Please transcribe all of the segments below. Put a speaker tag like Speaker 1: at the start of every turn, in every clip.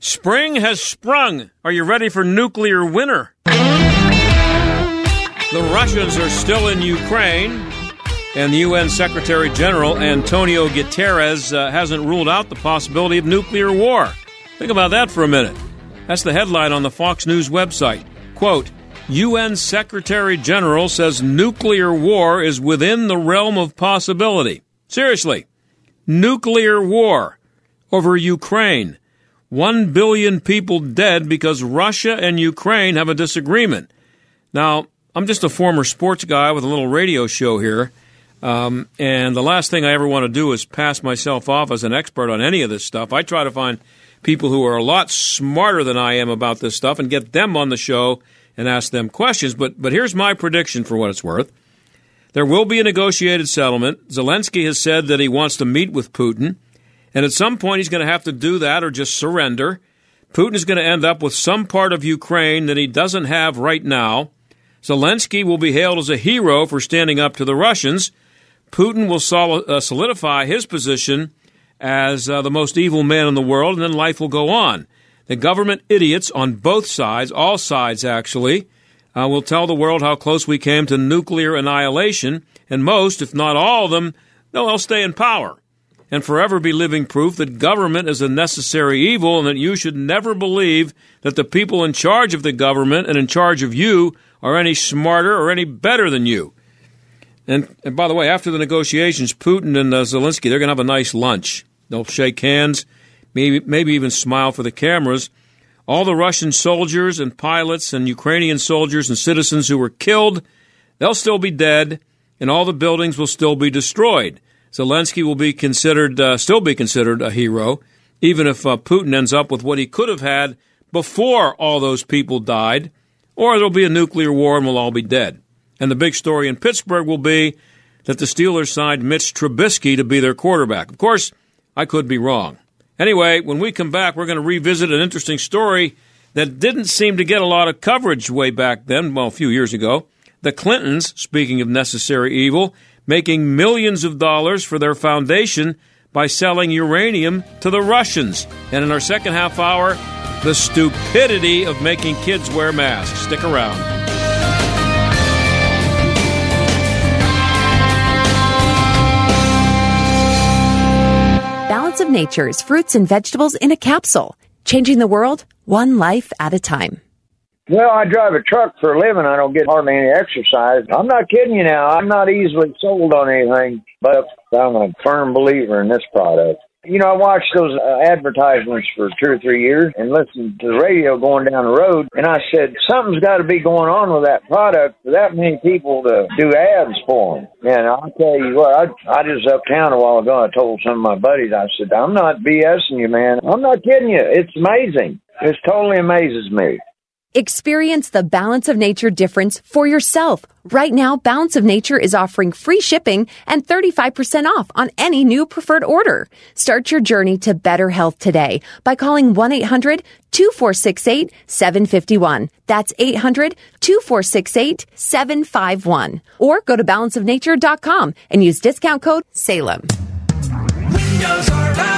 Speaker 1: Spring has sprung. Are you ready for nuclear winter? The Russians are still in Ukraine, and the UN Secretary General Antonio Guterres uh, hasn't ruled out the possibility of nuclear war. Think about that for a minute. That's the headline on the Fox News website. Quote UN Secretary General says nuclear war is within the realm of possibility. Seriously, nuclear war over Ukraine. One billion people dead because Russia and Ukraine have a disagreement. Now, I'm just a former sports guy with a little radio show here. Um, and the last thing I ever want to do is pass myself off as an expert on any of this stuff. I try to find people who are a lot smarter than I am about this stuff and get them on the show and ask them questions. But, but here's my prediction for what it's worth. There will be a negotiated settlement. Zelensky has said that he wants to meet with Putin. And at some point, he's going to have to do that or just surrender. Putin is going to end up with some part of Ukraine that he doesn't have right now. Zelensky will be hailed as a hero for standing up to the Russians. Putin will uh, solidify his position as uh, the most evil man in the world, and then life will go on. The government idiots on both sides, all sides actually, uh, will tell the world how close we came to nuclear annihilation, and most, if not all of them, they'll stay in power and forever be living proof that government is a necessary evil and that you should never believe that the people in charge of the government and in charge of you are any smarter or any better than you. And, and by the way, after the negotiations, Putin and uh, Zelensky, they're going to have a nice lunch. They'll shake hands, maybe, maybe even smile for the cameras. All the Russian soldiers and pilots and Ukrainian soldiers and citizens who were killed, they'll still be dead, and all the buildings will still be destroyed. Zelensky will be considered, uh, still be considered a hero, even if uh, Putin ends up with what he could have had before all those people died, or there'll be a nuclear war and we'll all be dead. And the big story in Pittsburgh will be that the Steelers signed Mitch Trubisky to be their quarterback. Of course, I could be wrong. Anyway, when we come back, we're going to revisit an interesting story that didn't seem to get a lot of coverage way back then, well, a few years ago. The Clintons, speaking of necessary evil, making millions of dollars for their foundation by selling uranium to the Russians. And in our second half hour, the stupidity of making kids wear masks. Stick around.
Speaker 2: Of Nature's fruits and vegetables in a capsule, changing the world one life at a time.
Speaker 3: Well, I drive a truck for a living. I don't get hardly any exercise. I'm not kidding you now. I'm not easily sold on anything, but I'm a firm believer in this product. You know, I watched those uh, advertisements for two or three years and listened to the radio going down the road, and I said, something's got to be going on with that product for that many people to do ads for them. And I'll tell you what, I, I just uptown a while ago, I told some of my buddies, I said, I'm not BSing you, man. I'm not kidding you. It's amazing. It totally amazes me.
Speaker 2: Experience the Balance of Nature difference for yourself. Right now, Balance of Nature is offering free shipping and 35% off on any new preferred order. Start your journey to better health today by calling 1-800-2468-751. That's 800-2468-751. Or go to balanceofnature.com and use discount code SALEM.
Speaker 4: Windows are us.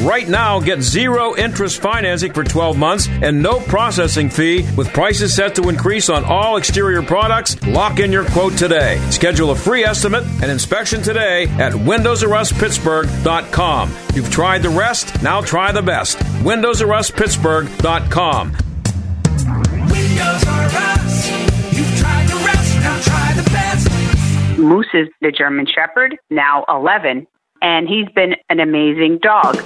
Speaker 1: Right now, get zero interest financing for 12 months and no processing fee with prices set to increase on all exterior products. Lock in your quote today. Schedule a free estimate and inspection today at windowsrustpittsburgh.com. You've tried the rest, now try the best. windowsrustpittsburgh.com.
Speaker 4: Windows are us. You've tried the rest, now try the best.
Speaker 5: Moose is the German Shepherd, now 11, and he's been an amazing dog.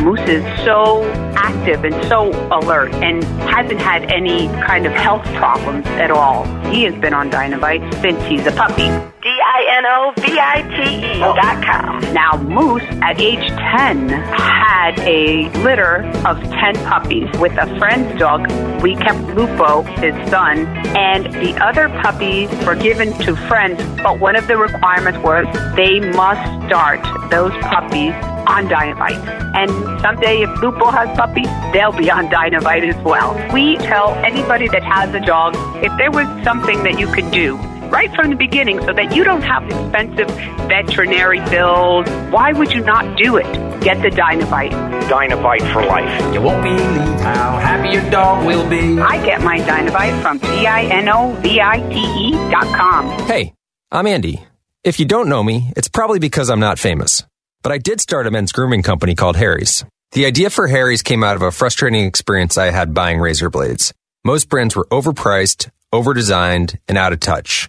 Speaker 5: Moose is so active and so alert and hasn't had any kind of health problems at all. He has been on Dinovite since he's a puppy. D-I-N-O-V-I-T-E dot com. Now, Moose, at age 10, had a litter of 10 puppies with a friend's dog. We kept Lupo, his son, and the other puppies were given to friends, but one of the requirements was they must start those puppies on Dinovite. And someday, if Lupo has puppies, they'll be on Dinovite as well. We tell anybody that has a dog if there was something that you could do right from the beginning so that you don't have expensive veterinary bills, why would you not do it? Get the Dinovite.
Speaker 6: Dinovite for life. You won't believe how happy your dog will be.
Speaker 5: I get my Dinovite from D-I-N-O-V-I-T-E E dot com.
Speaker 7: Hey, I'm Andy. If you don't know me, it's probably because I'm not famous. But I did start a men's grooming company called Harry's. The idea for Harry's came out of a frustrating experience I had buying razor blades. Most brands were overpriced, overdesigned, and out of touch.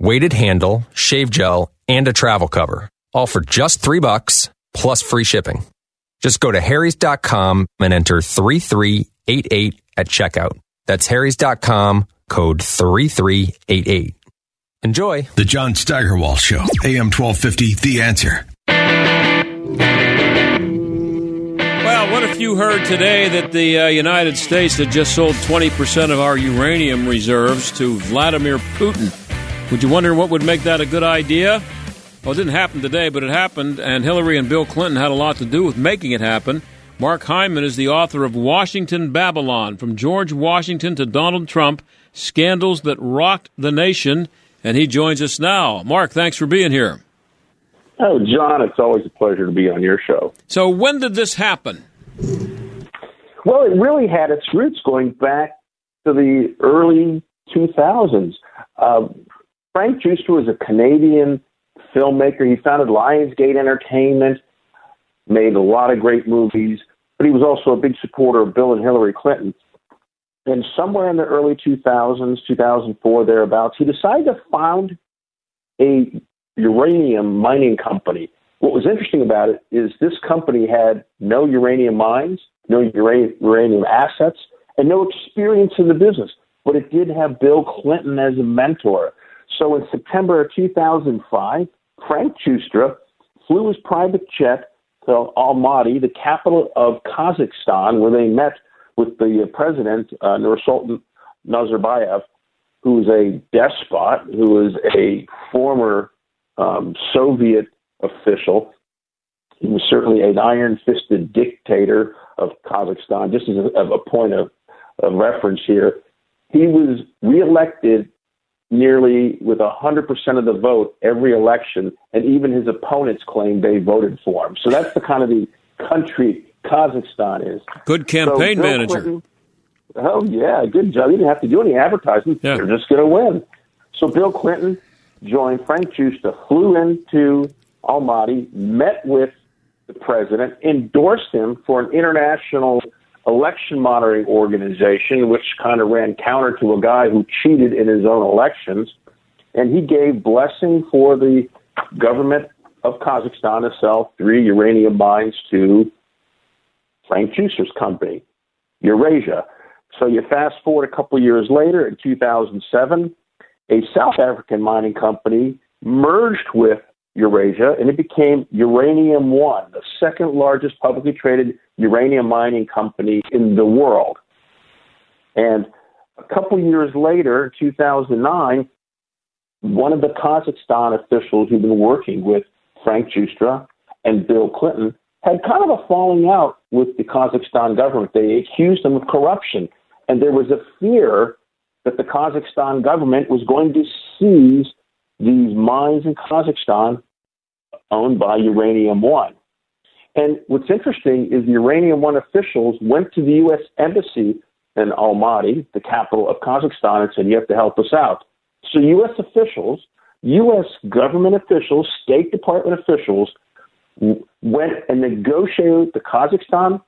Speaker 7: weighted handle, shave gel, and a travel cover. All for just three bucks plus free shipping. Just go to harrys.com and enter 3388 at checkout. That's harrys.com code 3388. Enjoy.
Speaker 8: The John Steigerwald Show, AM 1250, The Answer.
Speaker 1: Well, what if you heard today that the uh, United States had just sold 20% of our uranium reserves to Vladimir Putin? Would you wonder what would make that a good idea? Well, it didn't happen today, but it happened, and Hillary and Bill Clinton had a lot to do with making it happen. Mark Hyman is the author of Washington Babylon From George Washington to Donald Trump Scandals That Rocked the Nation, and he joins us now. Mark, thanks for being here.
Speaker 9: Oh, John, it's always a pleasure to be on your show.
Speaker 1: So, when did this happen?
Speaker 9: Well, it really had its roots going back to the early 2000s. Uh, Frank Giustra was a Canadian filmmaker. He founded Lionsgate Entertainment, made a lot of great movies, but he was also a big supporter of Bill and Hillary Clinton. And somewhere in the early 2000s, 2004, thereabouts, he decided to found a uranium mining company. What was interesting about it is this company had no uranium mines, no uranium assets, and no experience in the business. But it did have Bill Clinton as a mentor. So in September of 2005, Frank Giustra flew his private jet to Almaty, the capital of Kazakhstan, where they met with the president, uh, Nursultan Nazarbayev, who is a despot, who is a former um, Soviet official. He was certainly an iron fisted dictator of Kazakhstan. Just as a, a point of, of reference here, he was reelected nearly with 100% of the vote every election, and even his opponents claimed they voted for him. So that's the kind of the country Kazakhstan is.
Speaker 1: Good campaign
Speaker 9: So
Speaker 1: manager.
Speaker 9: Clinton- oh, yeah, good job. He didn't have to do any advertising.
Speaker 1: Yeah.
Speaker 9: They're just going to win. So Bill Clinton joined Frank Giustra, flew into Almaty, met with the president, endorsed him for an international election monitoring organization, which kind of ran counter to a guy who cheated in his own elections. And he gave blessing for the government of Kazakhstan to sell three uranium mines to Frank Giustra's company, UrAsia. So you fast forward a couple years later, in 2007, a South African mining company merged with UrAsia, and it became Uranium One, the second largest publicly traded uranium mining company in the world. And a couple years later, 2009, one of the Kazakhstan officials who'd been working with Frank Giustra and Bill Clinton had kind of a falling out with the Kazakhstan government. They accused them of corruption, and there was a fear that the Kazakhstan government was going to seize these mines in Kazakhstan owned by Uranium One. And what's interesting is the Uranium One officials went to the U.S. Embassy in Almaty, the capital of Kazakhstan, and said, You have to help us out. So U.S. officials, U.S. government officials, State Department officials went and negotiated with the Kazakhstan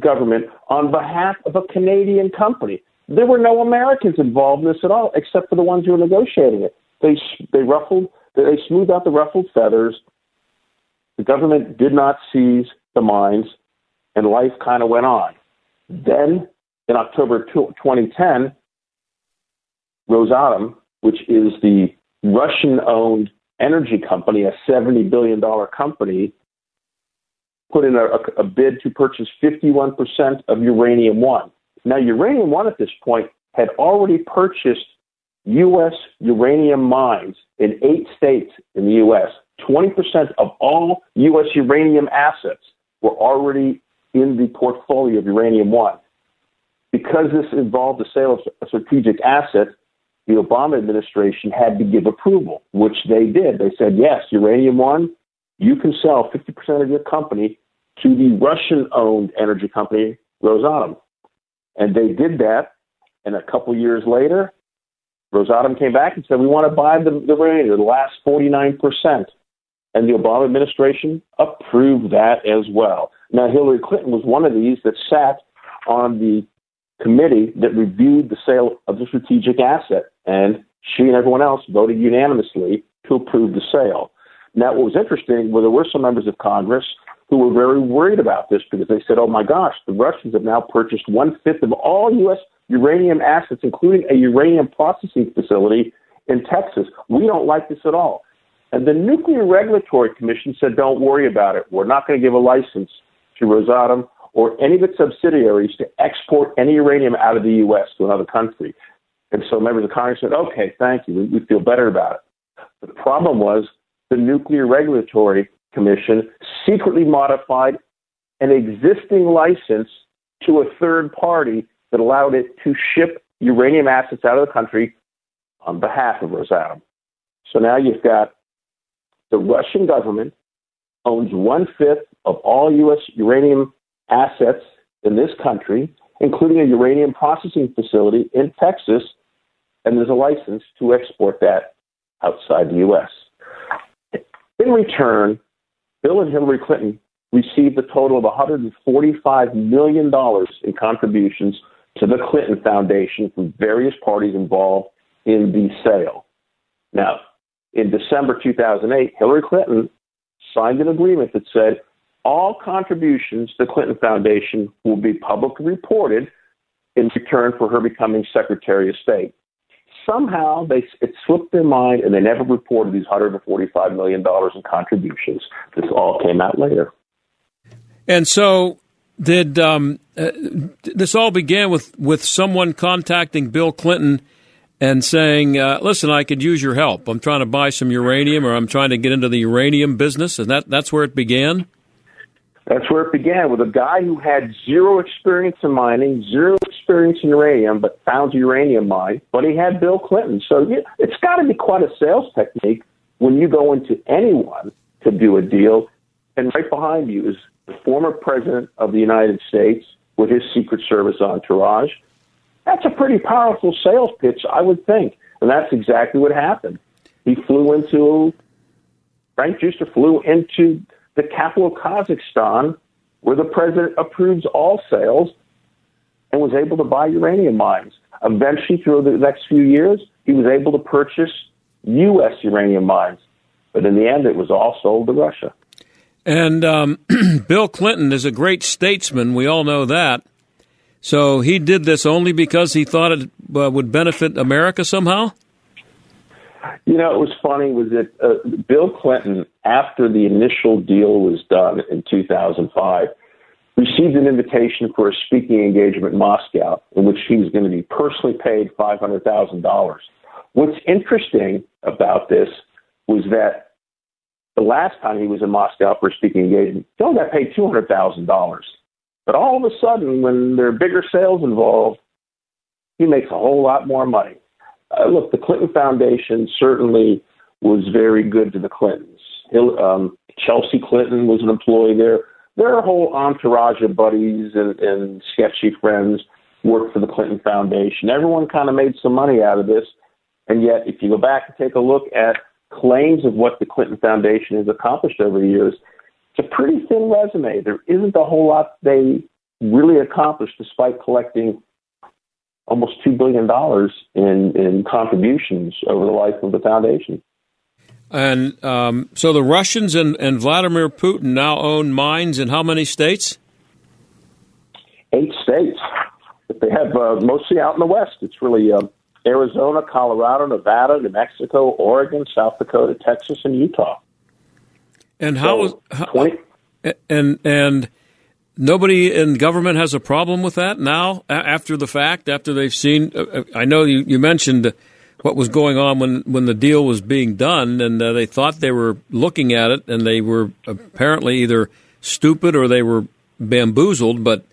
Speaker 9: government on behalf of a Canadian company. There were no Americans involved in this at all, except for the ones who were negotiating it. They they ruffled, they smoothed out the ruffled feathers. The government did not seize the mines, and life kind of went on. Then, in October 2010, Rosatom, which is the Russian-owned energy company, a $70 billion company, put in a, a, bid to purchase 51% of Uranium One. Now, Uranium One at this point had already purchased U.S. uranium mines in eight states in the U.S. 20% of all U.S. uranium assets were already in the portfolio of Uranium One. Because this involved the sale of a strategic asset, the Obama administration had to give approval, which they did. They said, yes, Uranium One, you can sell 50% of your company to the Russian owned energy company, Rosatom. And they did that. And a couple years later, Rosatom came back and said, we want to buy the, the remainder, the last 49%. And the Obama administration approved that as well. Now, Hillary Clinton was one of these that sat on the committee that reviewed the sale of the strategic asset, and she and everyone else voted unanimously to approve the sale. Now, what was interesting was there were some members of Congress who were very worried about this because they said, oh my gosh, the Russians have now purchased one fifth of all U.S. uranium assets, including a uranium processing facility in Texas. We don't like this at all. And the Nuclear Regulatory Commission said, don't worry about it. We're not going to give a license to Rosatom or any of its subsidiaries to export any uranium out of the U.S. to another country. And so members of Congress said, okay, thank you. We, feel better about it. The problem was the Nuclear Regulatory Commission secretly modified an existing license to a third party that allowed it to ship uranium assets out of the country on behalf of Rosatom. So now you've got the Russian government owns one fifth of all U.S. uranium assets in this country, including a uranium processing facility in Texas, and there's a license to export that outside the U.S. In return, Bill and Hillary Clinton received a total of $145 million in contributions to the Clinton Foundation from various parties involved in the sale. Now, in December 2008, Hillary Clinton signed an agreement that said all contributions to the Clinton Foundation will be publicly reported in return for her becoming Secretary of State. Somehow they it slipped their mind and they never reported these $145 million in contributions. This all came out later.
Speaker 1: And so did um, uh, this all began with, with someone contacting Bill Clinton and saying, uh, "Listen, I could use your help. I'm trying to buy some uranium, or I'm trying to get into the uranium business," and that that's where it began.
Speaker 9: That's where it began with a guy who had zero experience in mining, zero experience in uranium, but found a uranium mine. But he had Bill Clinton. So it's got to be quite a sales technique when you go into anyone to do a deal. And right behind you is the former president of the United States with his Secret Service entourage. That's a pretty powerful sales pitch, I would think. And that's exactly what happened. He flew into, Frank Giustra flew into the capital of Kazakhstan, where the president approves all sales and was able to buy uranium mines. Eventually, through the next few years, he was able to purchase U.S. uranium mines. But in the end, it was all sold to Russia.
Speaker 1: And um, Bill Clinton is a great statesman. We all know that. So he did this only because he thought it uh, would benefit America somehow?
Speaker 9: You know, it was funny was that uh, Bill Clinton, after the initial deal was done in 2005, received an invitation for a speaking engagement in Moscow, in which he was going to be personally paid $500,000. What's interesting about this was that the last time he was in Moscow for a speaking engagement, he only got paid $200,000. But all of a sudden, when there are bigger sales involved, he makes a whole lot more money. Uh, look, the Clinton Foundation certainly was very good to the Clintons. Hill, um, Chelsea Clinton was an employee there. Their whole entourage of buddies and, and sketchy friends worked for the Clinton Foundation. Everyone kind of made some money out of this. And yet, if you go back and take a look at claims of what the Clinton Foundation has accomplished over the years, it's a pretty thin resume. There isn't a whole lot they really accomplished despite collecting almost $2 billion in, in contributions over the life of the foundation.
Speaker 1: And um, so the Russians and, and Vladimir Putin now own mines in how many states?
Speaker 9: Eight states. But they have uh, mostly out in the West. It's really uh, Arizona, Colorado, Nevada, New Mexico, Oregon, South Dakota, Texas, and Utah.
Speaker 1: And how, so, how and and nobody in government has a problem with that now after the fact after they've seen uh, uh, I know you, you mentioned what was going on when when the deal was being done and uh, they thought they were looking at it and they were apparently either stupid or they were bamboozled but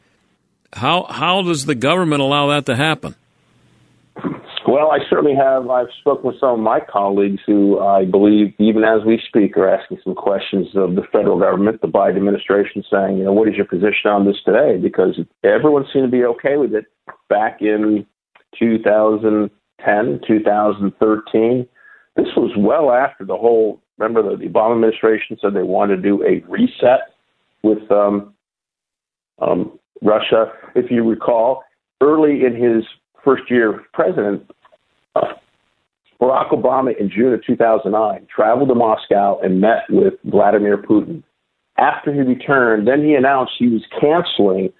Speaker 1: how how does the government allow that to happen
Speaker 9: well, I certainly have. I've spoken with some of my colleagues who I believe, even as we speak, are asking some questions of the federal government, the Biden administration, saying, you know, what is your position on this today? Because everyone seemed to be okay with it back in 2010, 2013. This was well after the whole. Remember, the, the Obama administration said they wanted to do a reset with um, um, Russia. If you recall, early in his first year of president, Barack Obama in June of 2009 traveled to Moscow and met with Vladimir Putin. After he returned, then he announced he was canceling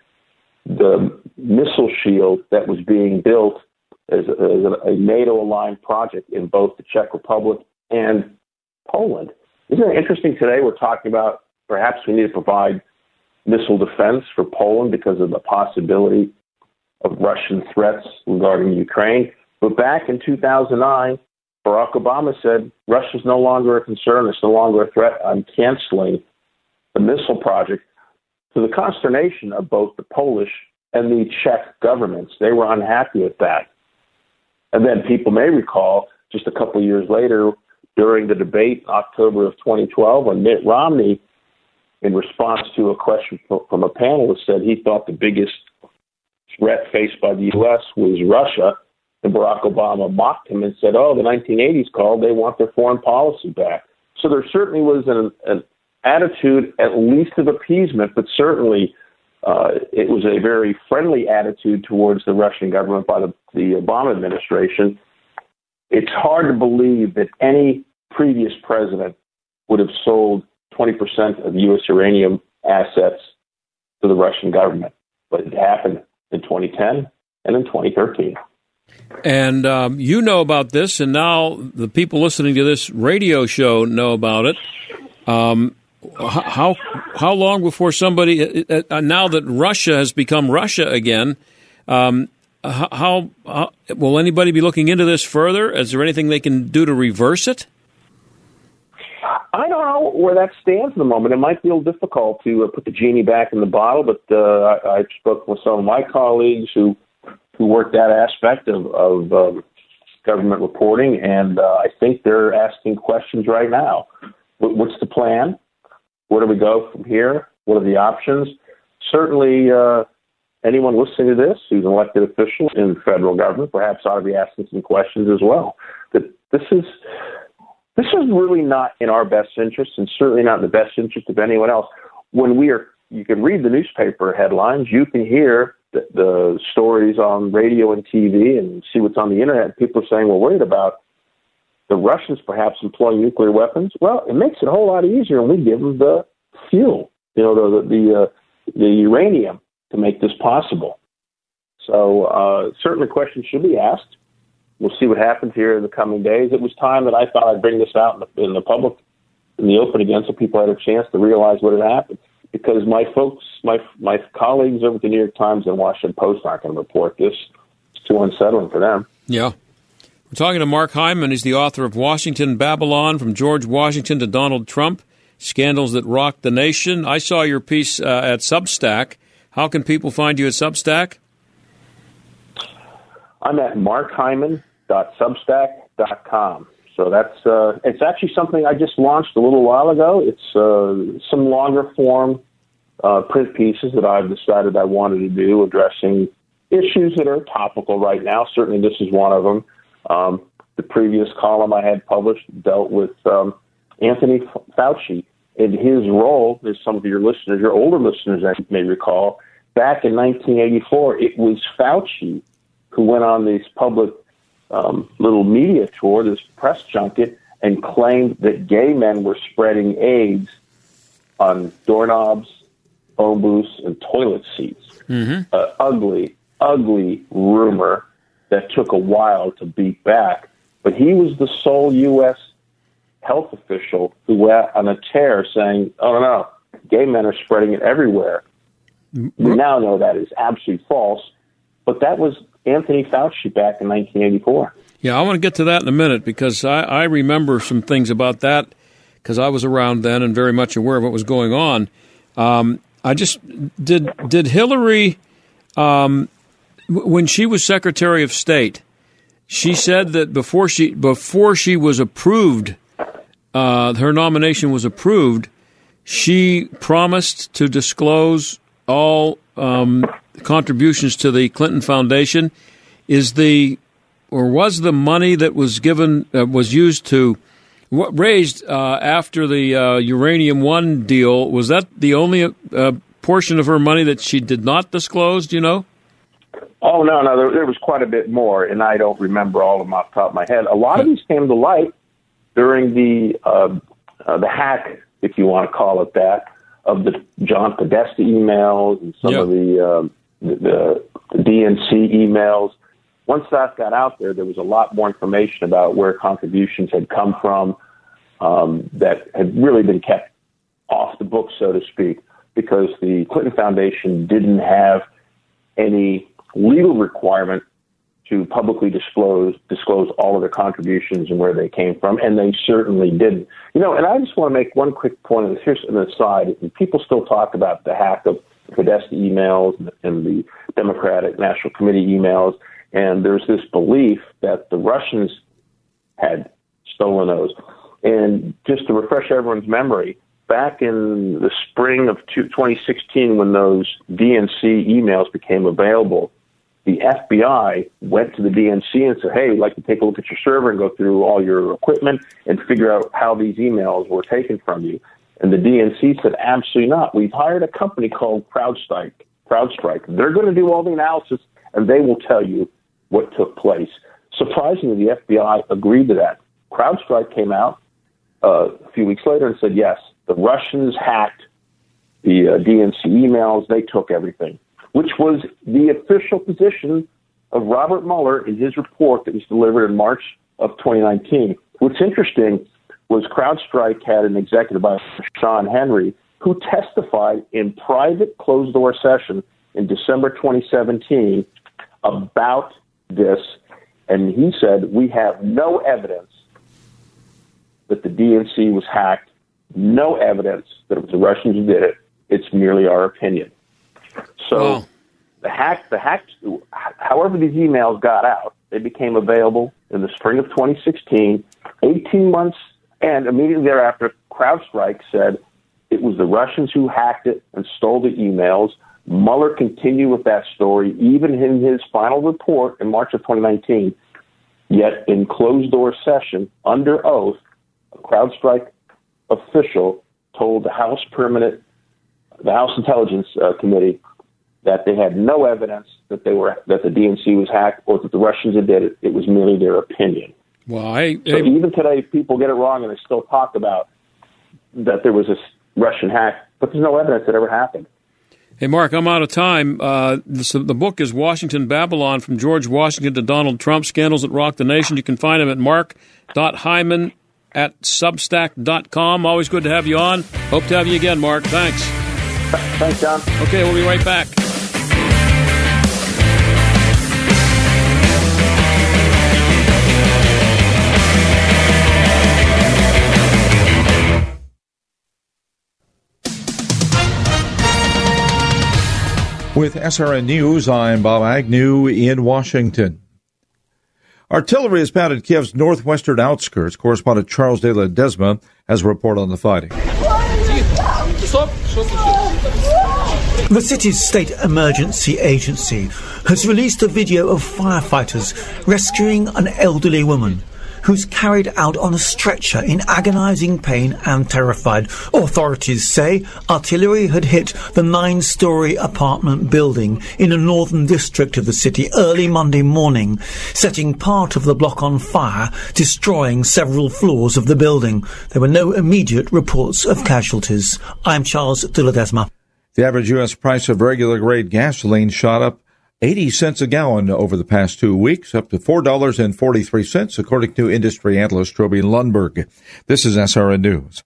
Speaker 9: the missile shield that was being built as a, a NATO aligned project in both the Czech Republic and Poland. Isn't it interesting today we're talking about perhaps we need to provide missile defense for Poland because of the possibility of Russian threats regarding Ukraine? But back in 2009, Barack Obama said Russia's no longer a concern, it's no longer a threat. I'm canceling the missile project to the consternation of both the Polish and the Czech governments. They were unhappy with that. And then people may recall just a couple of years later, during the debate in October of 2012, when Mitt Romney, in response to a question from a panelist, said he thought the biggest threat faced by the U.S. was Russia and Barack Obama mocked him and said, "Oh, the 1980s called. They want their foreign policy back." So there certainly was an, an attitude, at least of appeasement, but certainly uh, it was a very friendly attitude towards the Russian government by the, the Obama administration. It's hard to believe that any previous president would have sold 20% of U.S. uranium assets to the Russian government, but it happened in 2010 and in 2013.
Speaker 1: And um, you know about this, and now the people listening to this radio show know about it. Um, how how long before somebody uh, uh, now that Russia has become Russia again? Um, how, how, will anybody be looking into this further? Is there anything they can do to reverse it?
Speaker 9: I don't know where that stands at the moment. It might be difficult to uh, put the genie back in the bottle, but uh, I, I've spoken with some of my colleagues who who work that aspect of, of um, government reporting, and uh, I think they're asking questions right now. What's the plan? Where do we go from here? What are the options? Certainly, uh, anyone listening to this who's an elected official in the federal government perhaps ought to be asking some questions as well. That this is this is really not in our best interest, and certainly not in the best interest of anyone else. When we are, you can read the newspaper headlines, you can hear the, the stories on radio and TV and see what's on the internet. People are saying we're worried about the Russians perhaps employing nuclear weapons. Well, it makes it a whole lot easier when we give them the fuel, you know, the the uh, the uranium to make this possible. So uh, certainly questions should be asked. we'll see what happens here in the coming days. It was time that I thought I'd bring this out in the, in the public, in the open again, so people had a chance to realize what had happened. Because my folks, my my colleagues over at the New York Times and Washington Post aren't going to report this. It's too unsettling for them.
Speaker 1: Yeah. We're talking to Mark Hyman. He's the author of Washington Babylon From George Washington to Donald Trump Scandals That Rocked the Nation. I saw your piece uh, at Substack. How can people find you at Substack?
Speaker 9: I'm at markhyman.substack.com. So that's uh, it's actually something I just launched a little while ago. It's uh, some longer form uh, print pieces that I've decided I wanted to do addressing issues that are topical right now. Certainly, this is one of them. Um, the previous column I had published dealt with um, Anthony Fauci and his role, as some of your listeners, your older listeners may recall, back in 1984, it was Fauci who went on these public um, little media tour, this press junket, and claimed that gay men were spreading AIDS on doorknobs, phone booths, and toilet seats.
Speaker 1: Mm-hmm.
Speaker 9: Uh, ugly, ugly rumor that took a while to beat back. But he was the sole U.S. health official who went on a tear saying, oh, no, no, gay men are spreading it everywhere. We now know that is absolutely false, but that was Anthony Fauci back in 1984.
Speaker 1: Yeah, I want to get to that in a minute because I, I remember some things about that because I was around then and very much aware of what was going on. Um, I just did did Hillary um, when she was Secretary of State. She said that before she before she was approved, uh, her nomination was approved. She promised to disclose all um, contributions to the Clinton Foundation. Is the or was the money that was given uh, was used to what raised uh, after the uh, uranium one deal? Was that the only uh, portion of her money that she did not disclose? Do you know?
Speaker 9: Oh no, no, there, there was quite a bit more, and I don't remember all of them off the top of my head. A lot of these came to light during the uh, uh, the hack, if you want to call it that, of the John Podesta emails and some
Speaker 1: Yeah.
Speaker 9: of the, um the the DNC emails. Once that got out there, there was a lot more information about where contributions had come from um, that had really been kept off the books, so to speak, because the Clinton Foundation didn't have any legal requirement to publicly disclose disclose all of their contributions and where they came from, and they certainly didn't. You know, and I just want to make one quick point. And here's an aside: people still talk about the hack of Podesta emails and the Democratic National Committee emails, and there's this belief that the Russians had stolen those. And just to refresh everyone's memory, back in the spring of 2016, when those DNC emails became available, the FBI went to the DNC and said, "Hey, I'd like to take a look at your server and go through all your equipment and figure out how these emails were taken from you." And the DNC said, "Absolutely not. We've hired a company called CrowdStrike. CrowdStrike. They're going to do all the analysis, and they will tell you what took place." Surprisingly, the FBI agreed to that. CrowdStrike came out uh, a few weeks later and said, "Yes, the Russians hacked the uh, DNC emails. They took everything." which was the official position of Robert Mueller in his report that was delivered in March of 2019. What's interesting was CrowdStrike had an executive by Shawn Henry who testified in private closed door session in December 2017 about this. And he said, We have no evidence that the DNC was hacked, no evidence that it was the Russians who did it. It's merely our opinion. So the hack, the hacks, however these emails got out, they became available in the spring of 2016. 18 months, and immediately thereafter, CrowdStrike said it was the Russians who hacked it and stole the emails. Mueller continued with that story, even in his final report in March of 2019. Yet, in closed door session, under oath, a CrowdStrike official told the House Permanent, the House Intelligence uh, Committee, that they had no evidence that they were that the DNC was hacked or that the Russians had did it. It was merely their opinion.
Speaker 1: Well, I,
Speaker 9: So even today, people get it wrong and they still talk about that there was this Russian hack, but there's no evidence that ever happened.
Speaker 1: Hey, Mark, I'm out of time. Uh, this, the book is Washington Babylon from George Washington to Donald Trump Scandals That Rock the Nation. You can find him at mark.hyman at substack.com. Always good to have you on. Hope to have you again, Mark. Thanks.
Speaker 9: Thanks, John.
Speaker 1: Okay, we'll be right back.
Speaker 10: With SRN News, I'm Bob Agnew in Washington. Artillery has pounded Kiev's northwestern outskirts. Correspondent Charles de Ledesma has a report on the fighting.
Speaker 11: The city's state emergency agency has released a video of firefighters rescuing an elderly woman who's carried out on a stretcher in agonizing pain and terrified. Authorities say artillery had hit the nine story apartment building in a northern district of the city early Monday morning, setting part of the block on fire, destroying several floors of the building. There were no immediate reports of casualties. I'm Charles de
Speaker 10: The average U.S. price of regular grade gasoline shot up 80 cents a gallon over the past two weeks, up to $4.43, according to industry analyst Trilby Lundberg. This is SRN News.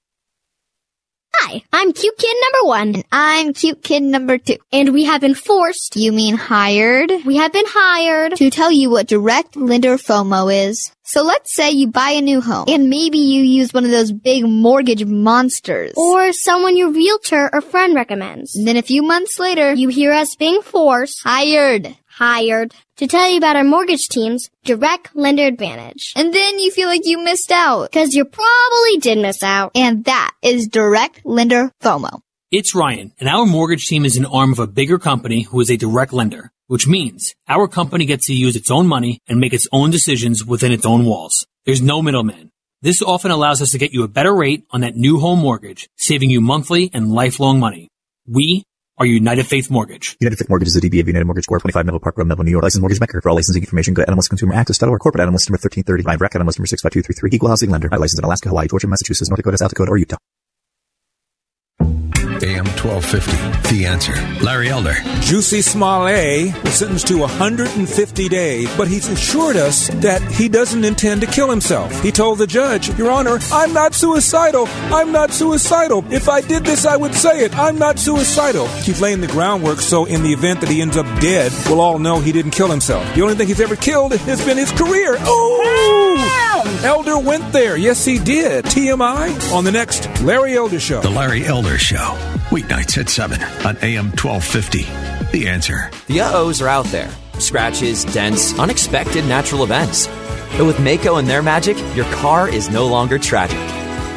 Speaker 12: Hi, I'm cute kid number one. And I'm cute kid number two. And we have been forced, you mean hired? We have been hired to tell you what direct lender FOMO is. So let's say you buy a new home and maybe you use one of those big mortgage monsters.
Speaker 13: Or someone your realtor or friend recommends.
Speaker 12: And then a few months later,
Speaker 13: You hear us being forced,
Speaker 12: hired.
Speaker 13: hired, to tell you about our mortgage team's direct lender advantage.
Speaker 12: And then you feel like you missed out.
Speaker 13: Cause you probably did miss out.
Speaker 12: And that is direct lender FOMO.
Speaker 14: It's Ryan, and our mortgage team is an arm of a bigger company who is a direct lender, which means our company gets to use its own money and make its own decisions within its own walls. There's no middleman. This often allows us to get you a better rate on that new home mortgage, saving you monthly and lifelong money. We are United Faith Mortgage.
Speaker 15: United Faith Mortgage is a DBA of United Mortgage Corp. 25 Melville Park Road, Melville, New York. Licensed mortgage maker. For all licensing information, go to NMLSConsumerAccess.org. Corporate NMLS number 1335. Bracket NMLS number 65233. Equal housing lender. Not licensed in Alaska, Hawaii, Georgia, Massachusetts, North Dakota, South Dakota, or Utah.
Speaker 8: AM 1250. The answer. Larry Elder.
Speaker 16: Jussie Smollett was sentenced to 150 days, but he's assured us that he doesn't intend to kill himself. He told the judge, Your Honor, I'm not suicidal. I'm not suicidal. If I did this, I would say it. I'm not suicidal. He's laying the groundwork so in the event that he ends up dead, we'll all know he didn't kill himself. The only thing he's ever killed has been his career. Oh! Elder went there. Yes, he did. TMI on the next Larry Elder Show.
Speaker 8: The Larry Elder Show. Weeknights at 7 on AM 1250. The answer.
Speaker 17: The uh-ohs are out there. Scratches, dents, unexpected natural events. But with Maaco and their magic, your car is no longer tragic.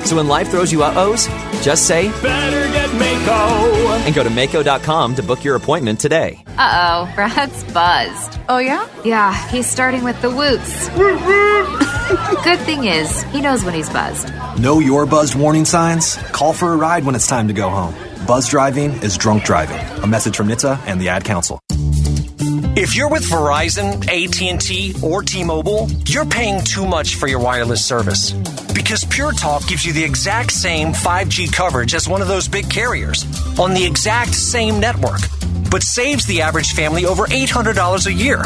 Speaker 17: So when life throws you uh-ohs, just say,
Speaker 4: Better get Maaco.
Speaker 17: and go to Maaco.com to book your appointment today.
Speaker 18: Uh oh, Brad's buzzed. Oh, yeah? Yeah, he's starting with the woots. Good thing is, he knows when he's buzzed.
Speaker 19: Know your buzzed warning signs? Call for a ride when it's time to go home. Buzz driving is drunk driving. A message from NHTSA and the Ad Council.
Speaker 20: If you're with Verizon, AT&T, or T-Mobile, you're paying too much for your wireless service. Because Pure Talk gives you the exact same 5G coverage as one of those big carriers on the exact same network, but saves the average family over $800 a year.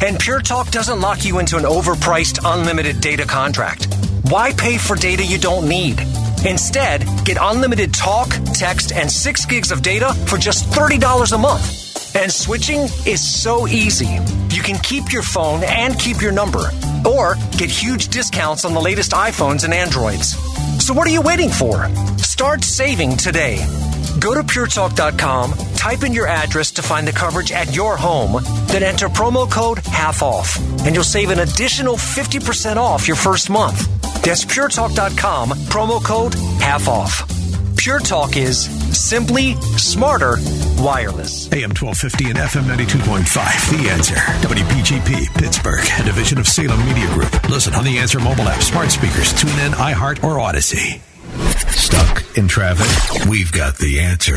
Speaker 20: And Pure Talk doesn't lock you into an overpriced unlimited data contract. Why pay for data you don't need? Instead, get unlimited talk, text, and 6 gigs of data for just $30 a month. And switching is so easy. You can keep your phone and keep your number, or get huge discounts on the latest iPhones and Androids. So what are you waiting for? Start saving today. Go to puretalk.com, type in your address to find the coverage at your home, then enter promo code half off, and you'll save an additional 50% off your first month. That's puretalk.com, promo code half off. Pure Talk is simply smarter wireless.
Speaker 8: AM 1250 and FM 92.5. The answer. WPGP, Pittsburgh, a division of Salem Media Group. Listen on the Answer mobile app, smart speakers, tune in, iHeart, or Odyssey. Stuck in traffic? We've got the answer.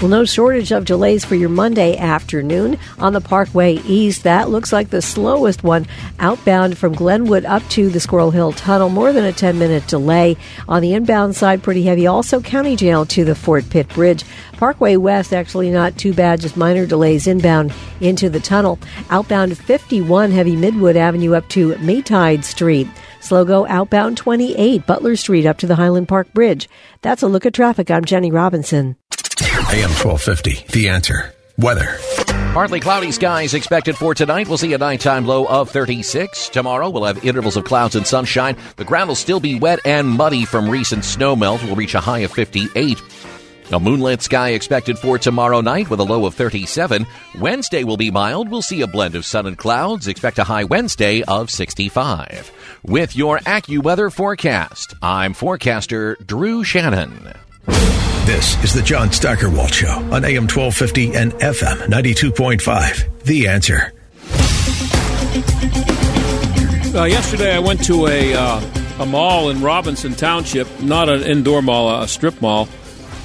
Speaker 21: Well, no shortage of delays for your Monday afternoon on the Parkway East. That looks like the slowest one outbound from Glenwood up to the Squirrel Hill Tunnel. More than a 10 minute delay. On the inbound side, pretty heavy. Also, County Jail to the Fort Pitt Bridge. Parkway West, actually not too bad, just minor delays inbound into the tunnel. Outbound 51, heavy Midwood Avenue up to Maytide Street. Slow go outbound 28, Butler Street up to the Highland Park Bridge. That's a look at traffic. I'm Jenny Robinson.
Speaker 8: AM 1250, The Answer. Weather.
Speaker 22: Partly cloudy skies expected for tonight. We'll see a nighttime low of 36. Tomorrow we'll have intervals of clouds and sunshine. The ground will still be wet and muddy from recent snowmelt. We'll reach a high of 58. A moonlit sky expected for tomorrow night with a low of 37. Wednesday will be mild. We'll see a blend of sun and clouds. Expect a high Wednesday of 65. With your AccuWeather forecast, I'm forecaster Drew Shannon.
Speaker 8: This is the John Steigerwald Show on AM 1250 and FM 92.5. The Answer.
Speaker 1: Uh, yesterday, I went to a uh, a mall in Robinson Township, not an indoor mall, a strip mall.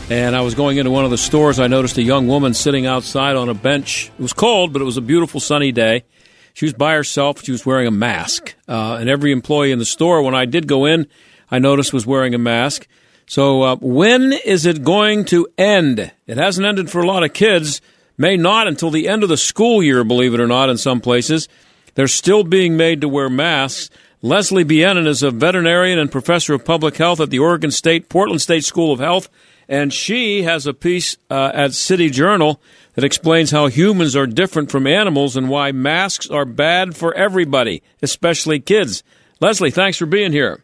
Speaker 1: And I was going into one of the stores. I noticed a young woman sitting outside on a bench. It was cold, but it was a beautiful sunny day. She was by herself. She was wearing a mask. Uh, and every employee in the store, when I did go in, I noticed was wearing a mask. So uh, when is it going to end? It hasn't ended for a lot of kids. May not until the end of the school year, believe it or not, in some places. They're still being made to wear masks. Leslie Bienen is a veterinarian and professor of public health at the Oregon State Portland State School of Health, and she has a piece uh, at City Journal that explains how humans are different from animals and why masks are bad for everybody, especially kids. Leslie, thanks for being here.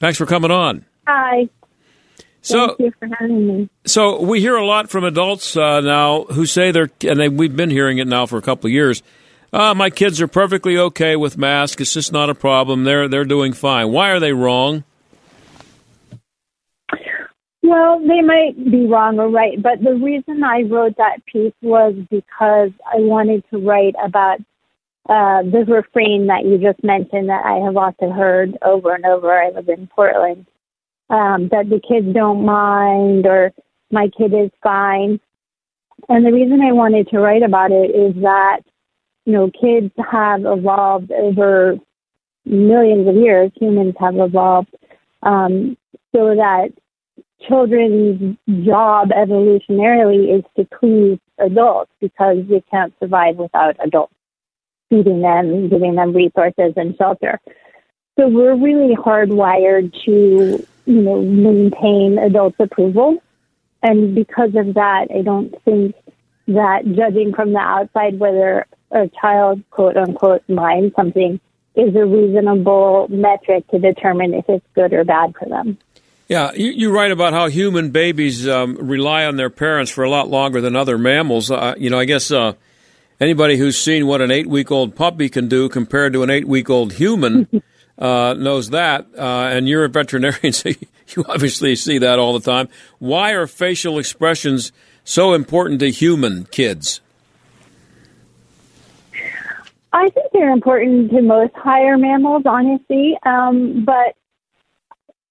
Speaker 1: Thanks for coming on.
Speaker 23: Hi.
Speaker 1: So,
Speaker 23: Thank you for having me.
Speaker 1: So we hear a lot from adults uh, now who say they're, and they, we've been hearing it now for a couple of years. Uh, my kids are perfectly okay with masks. It's just not a problem. They're they're doing fine. Why are they wrong?
Speaker 23: Well, they might be wrong or right, but the reason I wrote that piece was because I wanted to write about uh, the refrain that you just mentioned that I have often heard over and over. I live in Portland. Um, that the kids don't mind or my kid is fine. And the reason I wanted to write about it is that, you know, kids have evolved over millions of years, humans have evolved, um, so that children's job evolutionarily is to please adults because they can't survive without adults feeding them, giving them resources and shelter. So we're really hardwired to, you know, maintain adults' approval. And because of that, I don't think that judging from the outside whether a child, quote unquote, minds something is a reasonable metric to determine if it's good or bad for them.
Speaker 1: Yeah, you, you write about how human babies um, rely on their parents for a lot longer than other mammals. Uh, you know, I guess uh, anybody who's seen what an eight week old puppy can do compared to an eight week old human uh, knows that. Uh, and you're a veterinarian, so you obviously see that all the time. Why are facial expressions so important to human kids?
Speaker 23: I think they're important to most higher mammals, honestly. Um, but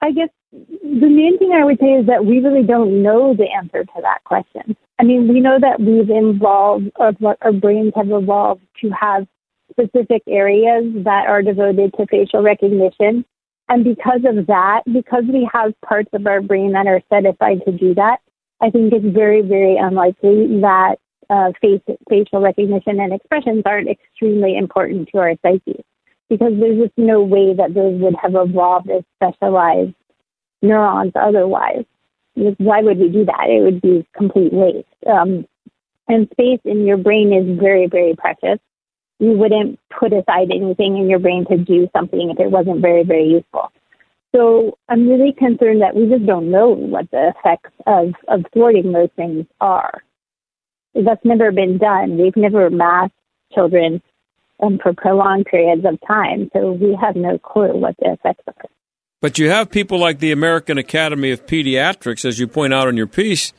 Speaker 23: I guess the main thing I would say is that we really don't know the answer to that question. I mean, we know that we've evolved, or our brains have evolved to have specific areas that are devoted to facial recognition. And because of that, because we have parts of our brain that are set aside to do that, I think it's very, very unlikely that uh, face, facial recognition and expressions aren't extremely important to our psyche because there's just no way that those would have evolved as specialized neurons otherwise. Why would we do that? It would be complete waste. Um, and space in your brain is very, very precious. You wouldn't put aside anything in your brain to do something if it wasn't very, very useful. So I'm really concerned that we just don't know what the effects of, of thwarting those things are. That's never been done. We've never masked children um, for prolonged periods of time, so we have no clue what the effects are.
Speaker 1: But you have people like the American Academy of Pediatrics, as you point out in your piece.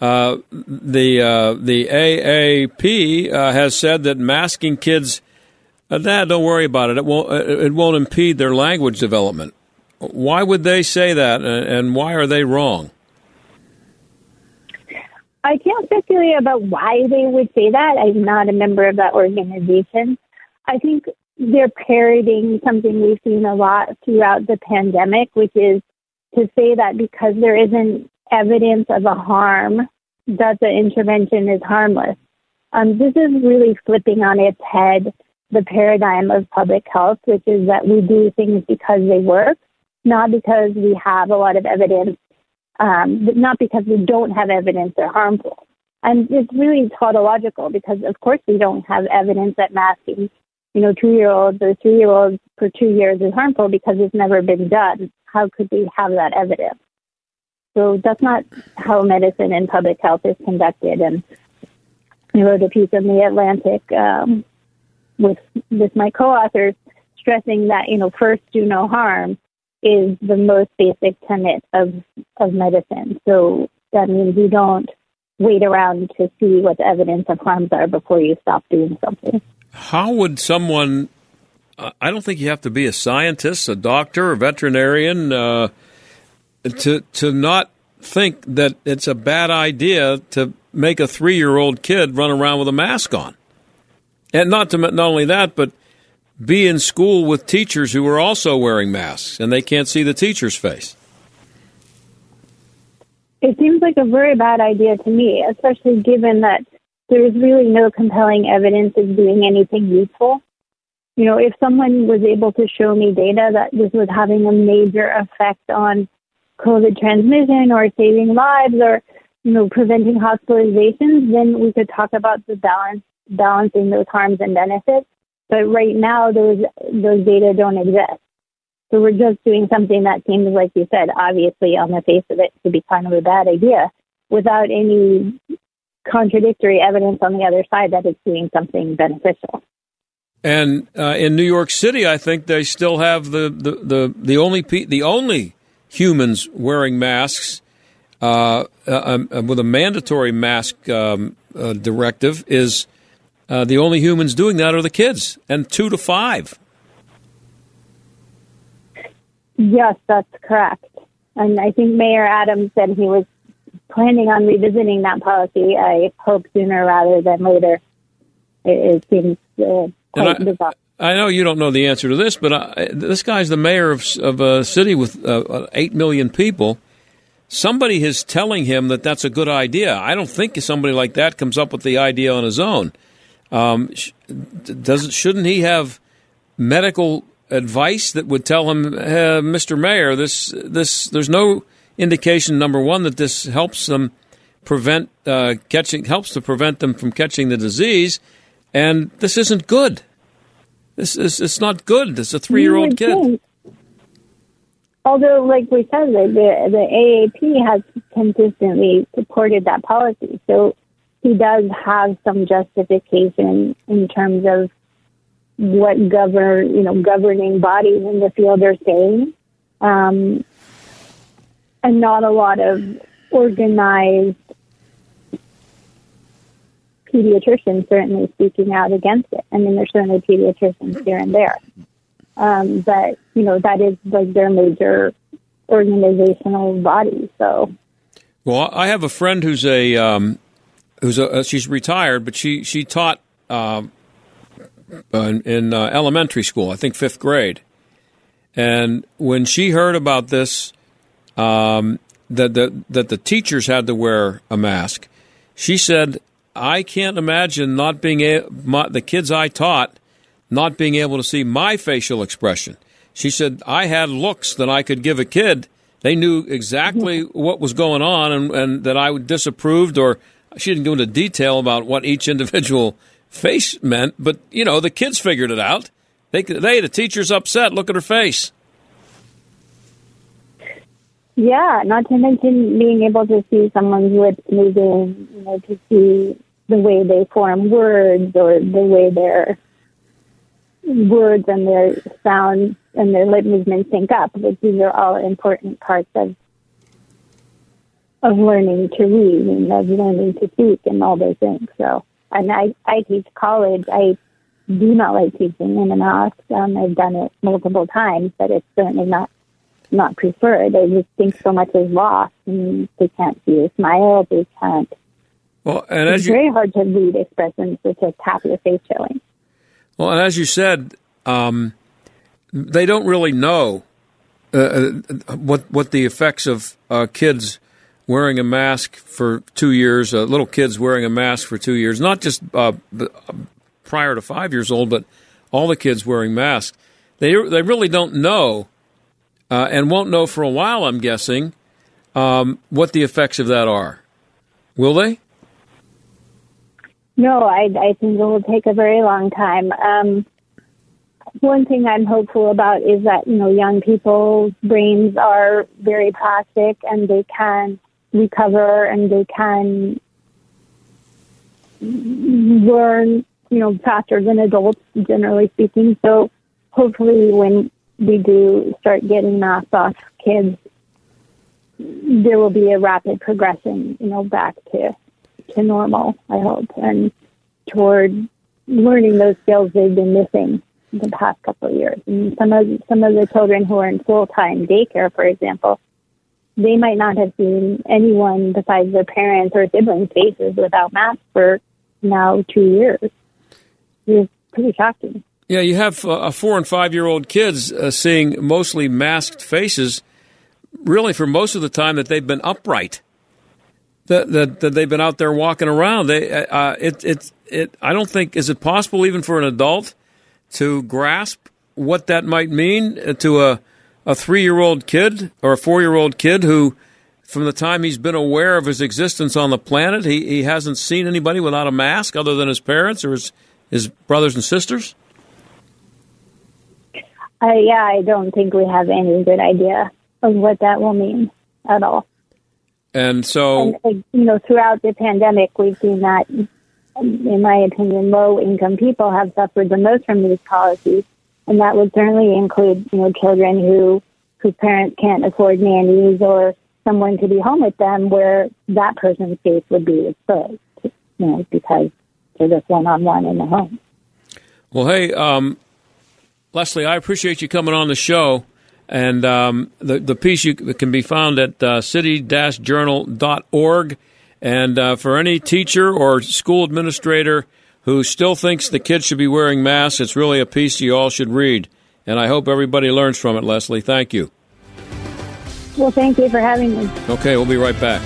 Speaker 1: Uh, the uh, the AAP uh, has said that masking kids, uh, nah, don't worry about it. It won't it won't impede their language development. Why would they say that, and why are they wrong?
Speaker 23: I can't speculate about why they would say that. I'm not a member of that organization. I think they're parroting something we've seen a lot throughout the pandemic, which is to say that because there isn't evidence of a harm, that the intervention is harmless. Um, this is really flipping on its head the paradigm of public health, which is that we do things because they work, not because we have a lot of evidence, um, not because we don't have evidence they're harmful. And it's really tautological because, of course, we don't have evidence that masking, you know, two-year-olds or three-year-olds for two years is harmful because it's never been done. How could we have that evidence? So that's not how medicine and public health is conducted. And I wrote a piece in the Atlantic um, with with my co-authors, stressing that you know first do no harm is the most basic tenet of of medicine. So that means you don't wait around to see what the evidence of harms are before you stop doing something.
Speaker 1: How would someone? I don't think you have to be a scientist, a doctor, a veterinarian, uh, to to not think that it's a bad idea to make a three year old kid run around with a mask on. And not to not only that, but be in school with teachers who are also wearing masks and they can't see the teacher's face.
Speaker 23: It seems like a very bad idea to me, especially given that there's really no compelling evidence of doing anything useful. You know, if someone was able to show me data that this was having a major effect on COVID transmission or saving lives or, you know, preventing hospitalizations, then we could talk about the balance balancing those harms and benefits. But right now, those those data don't exist. So we're just doing something that seems, like you said, obviously on the face of it to be kind of a bad idea, without any contradictory evidence on the other side that it's doing something beneficial.
Speaker 1: And uh, in New York City, I think they still have the the the, the only pe- the only humans wearing masks uh, uh, um, with a mandatory mask um, uh, directive is uh, the only humans doing that are the kids, and two to five.
Speaker 23: Yes, that's correct. And I think Mayor Adams said he was planning on revisiting that policy. I hope sooner rather than later. It, it seems uh, quite
Speaker 1: I,
Speaker 23: bizarre.
Speaker 1: I know you don't know the answer to this, but I, this guy's the mayor of, of a city with uh, eight million people. Somebody is telling him that that's a good idea. I don't think somebody like that comes up with the idea on his own. Um, does shouldn't he have medical advice that would tell him, uh, Mr. Mayor, this this there's no indication number one that this helps them prevent uh, catching helps to prevent them from catching the disease, and this isn't good. This is it's not good. Is a three year old kid.
Speaker 23: Think. Although, like we said, the, the the AAP has consistently supported that policy, so he does have some justification in terms of what govern you know governing bodies in the field are saying, um, and not a lot of organized pediatricians certainly speaking out against it. I mean, there's certainly pediatricians here and there, um, but you know that is like their major organizational body. So,
Speaker 1: well, I have a friend who's a um, who's a, uh, she's retired, but she she taught um, in, in uh, elementary school, I think fifth grade. And when she heard about this, um, that the that the teachers had to wear a mask, she said, "I can't imagine not being a, my, the kids I taught not being able to see my facial expression." She said, "I had looks that I could give a kid." They knew exactly what was going on and, and that I disapproved or she didn't go into detail about what each individual face meant, but you know the kids figured it out. They they the teacher's upset. Look at her face.
Speaker 23: Yeah, not to mention being able to see someone's lips moving, you know, to see the way they form words or the way their words and their sound and their lip movements sync up. Like these are all important parts of of learning to read and of learning to speak and all those things. So, and I, I teach college. I do not like teaching in a mask. Um, I've done it multiple times, but it's certainly not not preferred. I just think so much is lost, and they can't see your smile. They can't
Speaker 1: Well, and
Speaker 23: it's
Speaker 1: as you
Speaker 23: very hard to read expressions with just half your face showing.
Speaker 1: well, and as you said, um, they don't really know uh, uh, what what the effects of uh, kids wearing a mask for two years, uh, little kids wearing a mask for two years, not just uh, prior to five years old, but all the kids wearing masks. They they really don't know, uh, and won't know for a while. I'm guessing um, what the effects of that are. Will they?
Speaker 23: No, I, I think it will take a very long time. Um, one thing I'm hopeful about is that, you know, young people's brains are very plastic and they can recover and they can learn, you know, faster than adults, generally speaking. So hopefully when we do start getting masks off kids, there will be a rapid progression, you know, back to to normal, I hope, and toward learning those skills they've been missing the past couple of years. And some of some of the children who are in full time daycare, for example, they might not have seen anyone besides their parents or siblings' faces without masks for now two years. It's pretty shocking.
Speaker 1: Yeah, you have uh, four and five year old kids uh, seeing mostly masked faces, really for most of the time that they've been upright. That, that, that they've been out there walking around. They, uh, it, it, it, I don't think, is it possible even for an adult to grasp what that might mean uh, to a, a three year old kid or a four year old kid who, from the time he's been aware of his existence on the planet, he, he hasn't seen anybody without a mask other than his parents or his, his brothers and sisters?
Speaker 23: I, yeah, I don't think we have any good idea of what that will mean at all.
Speaker 1: And so,
Speaker 23: And, you know, throughout the pandemic, we've seen that, um, in my opinion, low income people have suffered the most from these policies. And that would certainly include, you know, children who, whose parents can't afford nannies or someone to be home with them where that person's face would be exposed, you know, because they're just one on one in the home.
Speaker 1: Well, hey, um, Leslie, I appreciate you coming on the show. And um, the, the piece you, can be found at uh, city-journal.org. And uh, for any teacher or school administrator who still thinks the kids should be wearing masks, it's really a piece you all should read. And I hope everybody learns from it, Leslie. Thank you.
Speaker 23: Well, thank you for having me.
Speaker 1: Okay, we'll be right back.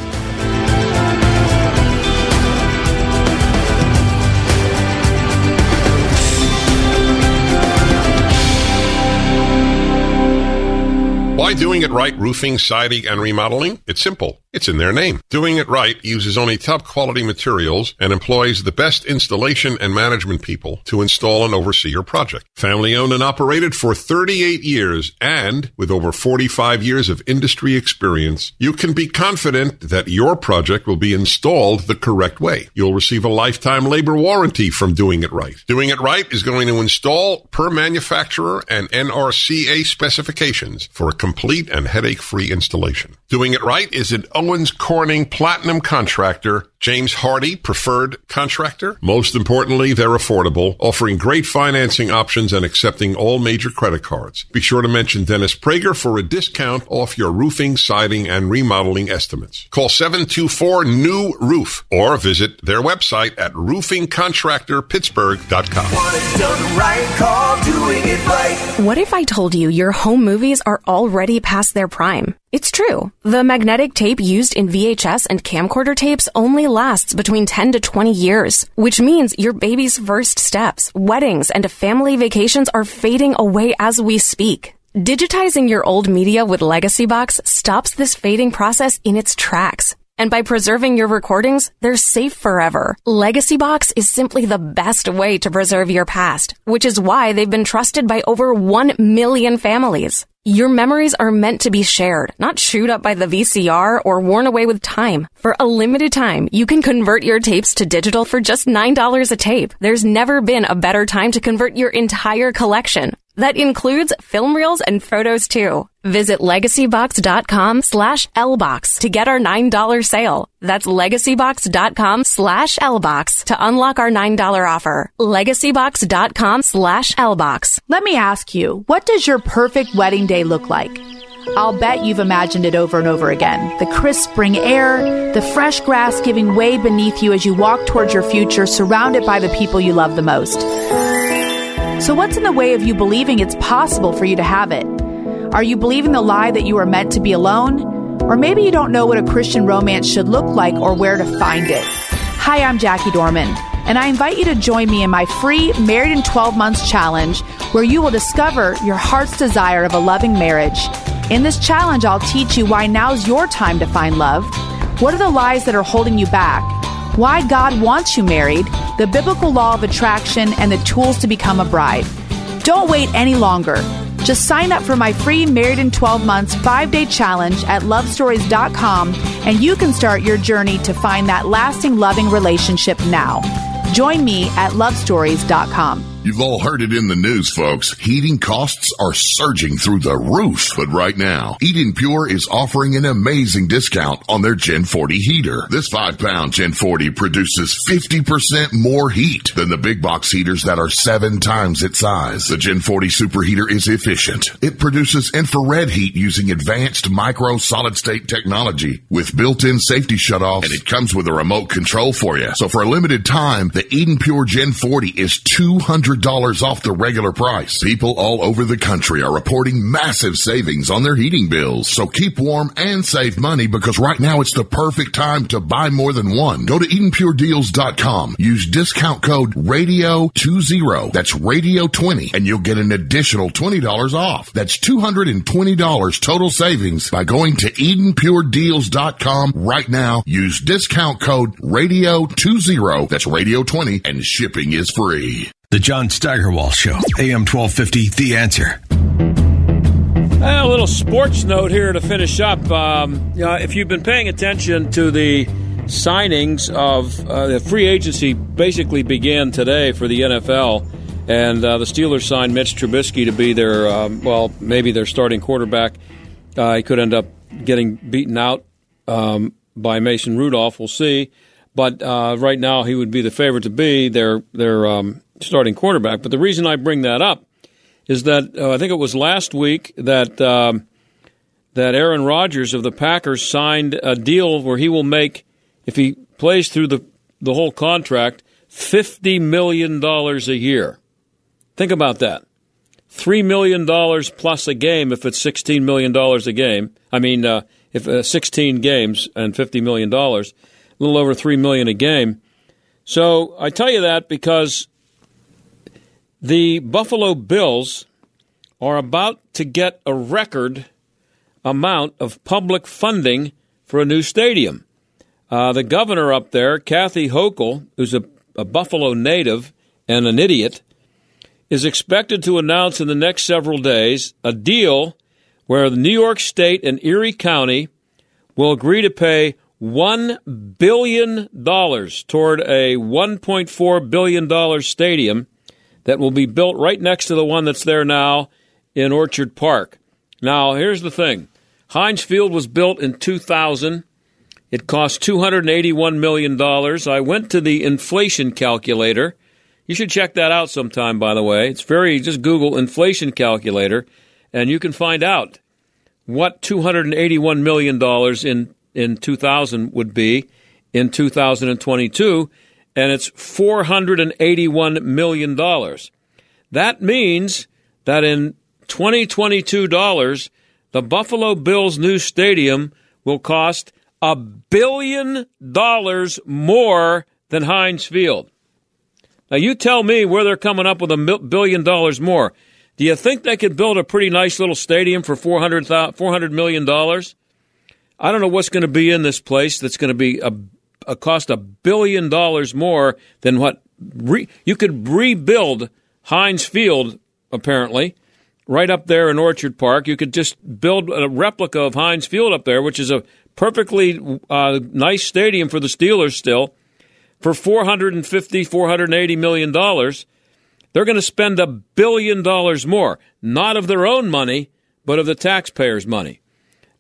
Speaker 24: Why doing it right roofing, siding, and remodeling? It's simple. It's in their name. Doing it right uses only top quality materials and employs the best installation and management people to install and oversee your project. Family owned and operated for 38 years and with over 45 years of industry experience, you can be confident that your project will be installed the correct way. You'll receive a lifetime labor warranty from doing it right. Doing it right is going to install per manufacturer and NRCA specifications for a complete and headache free installation. Doing it right is an Owens Corning Platinum contractor, James Hardie preferred contractor. Most importantly, they're affordable, offering great financing options and accepting all major credit cards. Be sure to mention Dennis Prager for a discount off your roofing, siding, and remodeling estimates. Call 724 New Roof or visit their website at roofingcontractorpittsburgh.com.
Speaker 4: Done right, call doing it right.
Speaker 25: What if I told you your home movies are already past their prime? It's true. The magnetic tape used in VHS and camcorder tapes only lasts between 10 to 20 years, which means your baby's first steps, weddings, and family vacations are fading away as we speak. Digitizing your old media with Legacy Box stops this fading process in its tracks. And by preserving your recordings, they're safe forever. Legacy Box is simply the best way to preserve your past, which is why they've been trusted by over 1 million families. Your memories are meant to be shared, not chewed up by the VCR or worn away with time. For a limited time, you can convert your tapes to digital for just $9 a tape. There's never been a better time to convert your entire collection. That includes film reels and photos too. Visit legacybox.com slash lbox to get our $9 sale. That's legacybox.com slash lbox to unlock our $9 offer. Legacybox.com slash lbox.
Speaker 26: Let me ask you, what does your perfect wedding day look like?
Speaker 27: I'll bet you've imagined it over and over again. The crisp spring air, the fresh grass giving way beneath you as you walk towards your future, surrounded by the people you love the most. So, what's in the way of you believing it's possible for you to have it? Are you believing the lie that you are meant to be alone? Or maybe you don't know what a Christian romance should look like or where to find it. Hi, I'm Jackie Dorman, and I invite you to join me in my free Married in 12 Months challenge, where you will discover your heart's desire of a loving marriage. In this challenge, I'll teach you why now's your time to find love. What are the lies that are holding you back? Why God wants you married, the biblical law of attraction, and the tools to become a bride. Don't wait any longer. Just sign up for my free Married in 12 Months five day challenge at lovestories.com and you can start your journey to find that lasting, loving relationship now. Join me at lovestories.com.
Speaker 26: You've all heard it in the news, folks. Heating costs are surging through the roof. But right now, Eden Pure is offering an amazing discount on their Gen 40 heater. This 5 pound Gen 40 produces 50% more heat than the big box heaters that are seven times its size. The Gen 40 superheater is efficient. It produces infrared heat using advanced micro solid state technology with built-in safety shutoffs and it comes with a remote control for you. So for a limited time, the Eden Pure Gen 40 is 200 $100 off the regular price. People all over the country are reporting massive savings on their heating bills. So keep warm and save money because right now it's the perfect time to buy more than one. Go to EdenPureDeals.com. Use discount code RADIO20. That's RADIO20 and you'll get an additional $20 off. That's $220 total savings by going to EdenPureDeals.com right now. Use discount code RADIO20. That's RADIO20 and shipping is free.
Speaker 8: The John Steigerwald Show, AM 1250, The Answer.
Speaker 1: A little sports note here to finish up. Um, you know, if you've been paying attention to the signings of uh, the free agency, basically began today for the NFL, and uh, the Steelers signed Mitch Trubisky to be their um, well, maybe their starting quarterback. Uh, he could end up getting beaten out um, by Mason Rudolph. We'll see, but uh, right now he would be the favorite to be their their um, starting quarterback. But the reason I bring that up is that uh, I think it was last week that um, that Aaron Rodgers of the Packers signed a deal where he will make, if he plays through the the whole contract, fifty million dollars a year. Think about that. Three million dollars plus a game if it's sixteen million dollars a game. I mean, uh, if uh, sixteen games and fifty million dollars, a little over 3 million a game. So I tell you that because the Buffalo Bills are about to get a record amount of public funding for a new stadium. Uh, the governor up there, Kathy Hochul, who's a, a Buffalo native and an idiot, is expected to announce in the next several days a deal where New York State and Erie County will agree to pay $1 billion toward a $1.4 billion stadium that will be built right next to the one that's there now in Orchard Park. Now, here's the thing Heinz Field was built in 2000. It cost $281 million. I went to the inflation calculator. You should check that out sometime, by the way. It's very, just Google inflation calculator, and you can find out what $281 million in, in 2000 would be in 2022 and it's $481 million. That means that in 2022 dollars, the Buffalo Bills' new stadium will cost a billion dollars more than Heinz Field. Now, you tell me where they're coming up with a billion dollars more. Do you think they could build a pretty nice little stadium for $400, $400 million? I don't know what's going to be in this place that's going to be a cost a billion dollars more than what re- you could rebuild Heinz Field, apparently, right up there in Orchard Park. You could just build a replica of Heinz Field up there, which is a perfectly uh, nice stadium for the Steelers still, for 450, 480 million dollars. They're going to spend a billion dollars more, not of their own money, but of the taxpayers' money.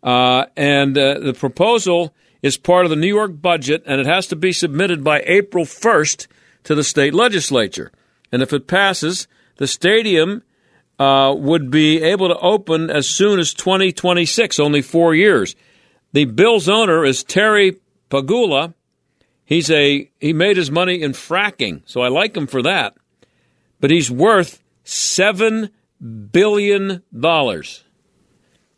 Speaker 1: Uh, and uh, the proposal is part of the New York budget, and it has to be submitted by April 1st to the state legislature. And if it passes, the stadium uh, would be able to open as soon as 2026, only four years. The Bills owner is Terry Pegula. He's a he made his money in fracking, so I like him for that. But he's worth seven billion dollars,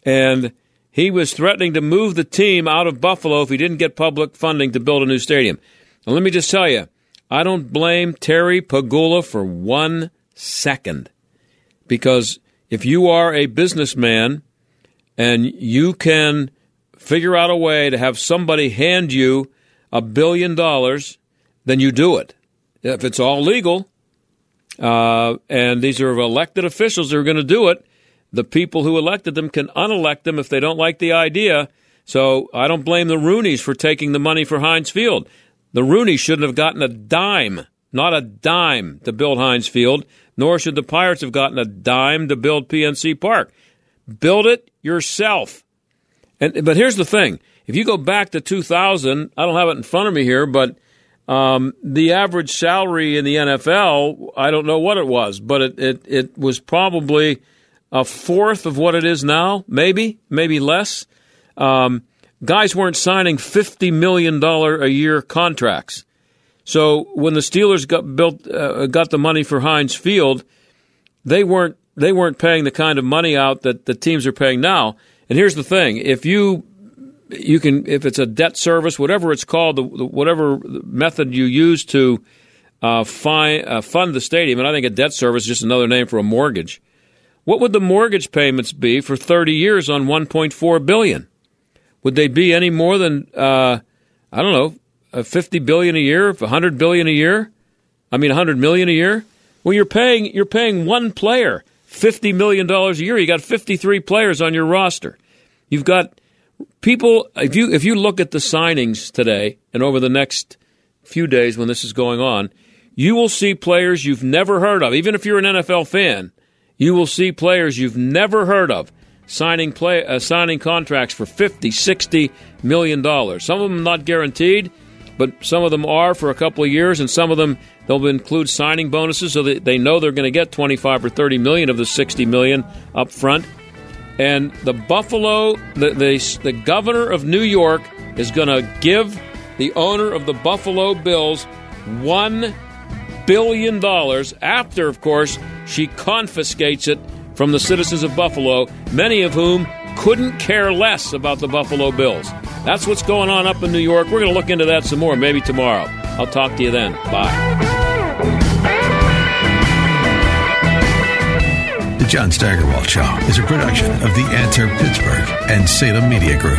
Speaker 1: and he was threatening to move the team out of Buffalo if he didn't get public funding to build a new stadium. And let me just tell you, I don't blame Terry Pegula for one second. Because if you are a businessman and you can figure out a way to have somebody hand you a billion dollars, then you do it. If it's all legal, uh, and these are elected officials who are going to do it, the people who elected them can unelect them if they don't like the idea. So I don't blame the Rooneys for taking the money for Heinz Field. The Rooneys shouldn't have gotten a dime, not a dime, to build Heinz Field, nor should the Pirates have gotten a dime to build PNC Park. Build it yourself. And but here's the thing: if you go back to 2000, I don't have it in front of me here, but um, the average salary in the NFL, I don't know what it was, but it, it, it was probably a fourth of what it is now, maybe, maybe less. Um, guys weren't signing $50 million a year contracts. So when the Steelers got built, uh, got the money for Heinz Field, they weren't they weren't paying the kind of money out that the teams are paying now. And here's the thing: if you you can if it's a debt service, whatever it's called, the, the, whatever method you use to uh, fi- uh, fund the stadium, and I think a debt service is just another name for a mortgage. What would the mortgage payments be for 30 years on 1.4 billion? Would they be any more than uh, I don't know, uh, 50 billion a year, 100 billion a year? I mean, 100 million a year? Well, you're paying you're paying one player 50 million dollars a year. You got 53 players on your roster. You've got people if you if you look at the signings today and over the next few days when this is going on, you will see players you've never heard of. Even if you're an NFL fan, you will see players you've never heard of signing play uh, signing contracts for 50, 60 million dollars. Some of them not guaranteed, but some of them are for a couple of years and some of them they'll include signing bonuses so that they know they're going to get 25 or 30 million of the 60 million up front. And the Buffalo, the, the, the governor of New York is going to give the owner of the Buffalo Bills $1 billion after, of course, she confiscates it from the citizens of Buffalo, many of whom couldn't care less about the Buffalo Bills. That's what's going on up in New York. We're going to look into that some more, maybe tomorrow. I'll talk to you then. Bye.
Speaker 8: The John Steigerwald Show is a production of The Answer Pittsburgh and Salem Media Group.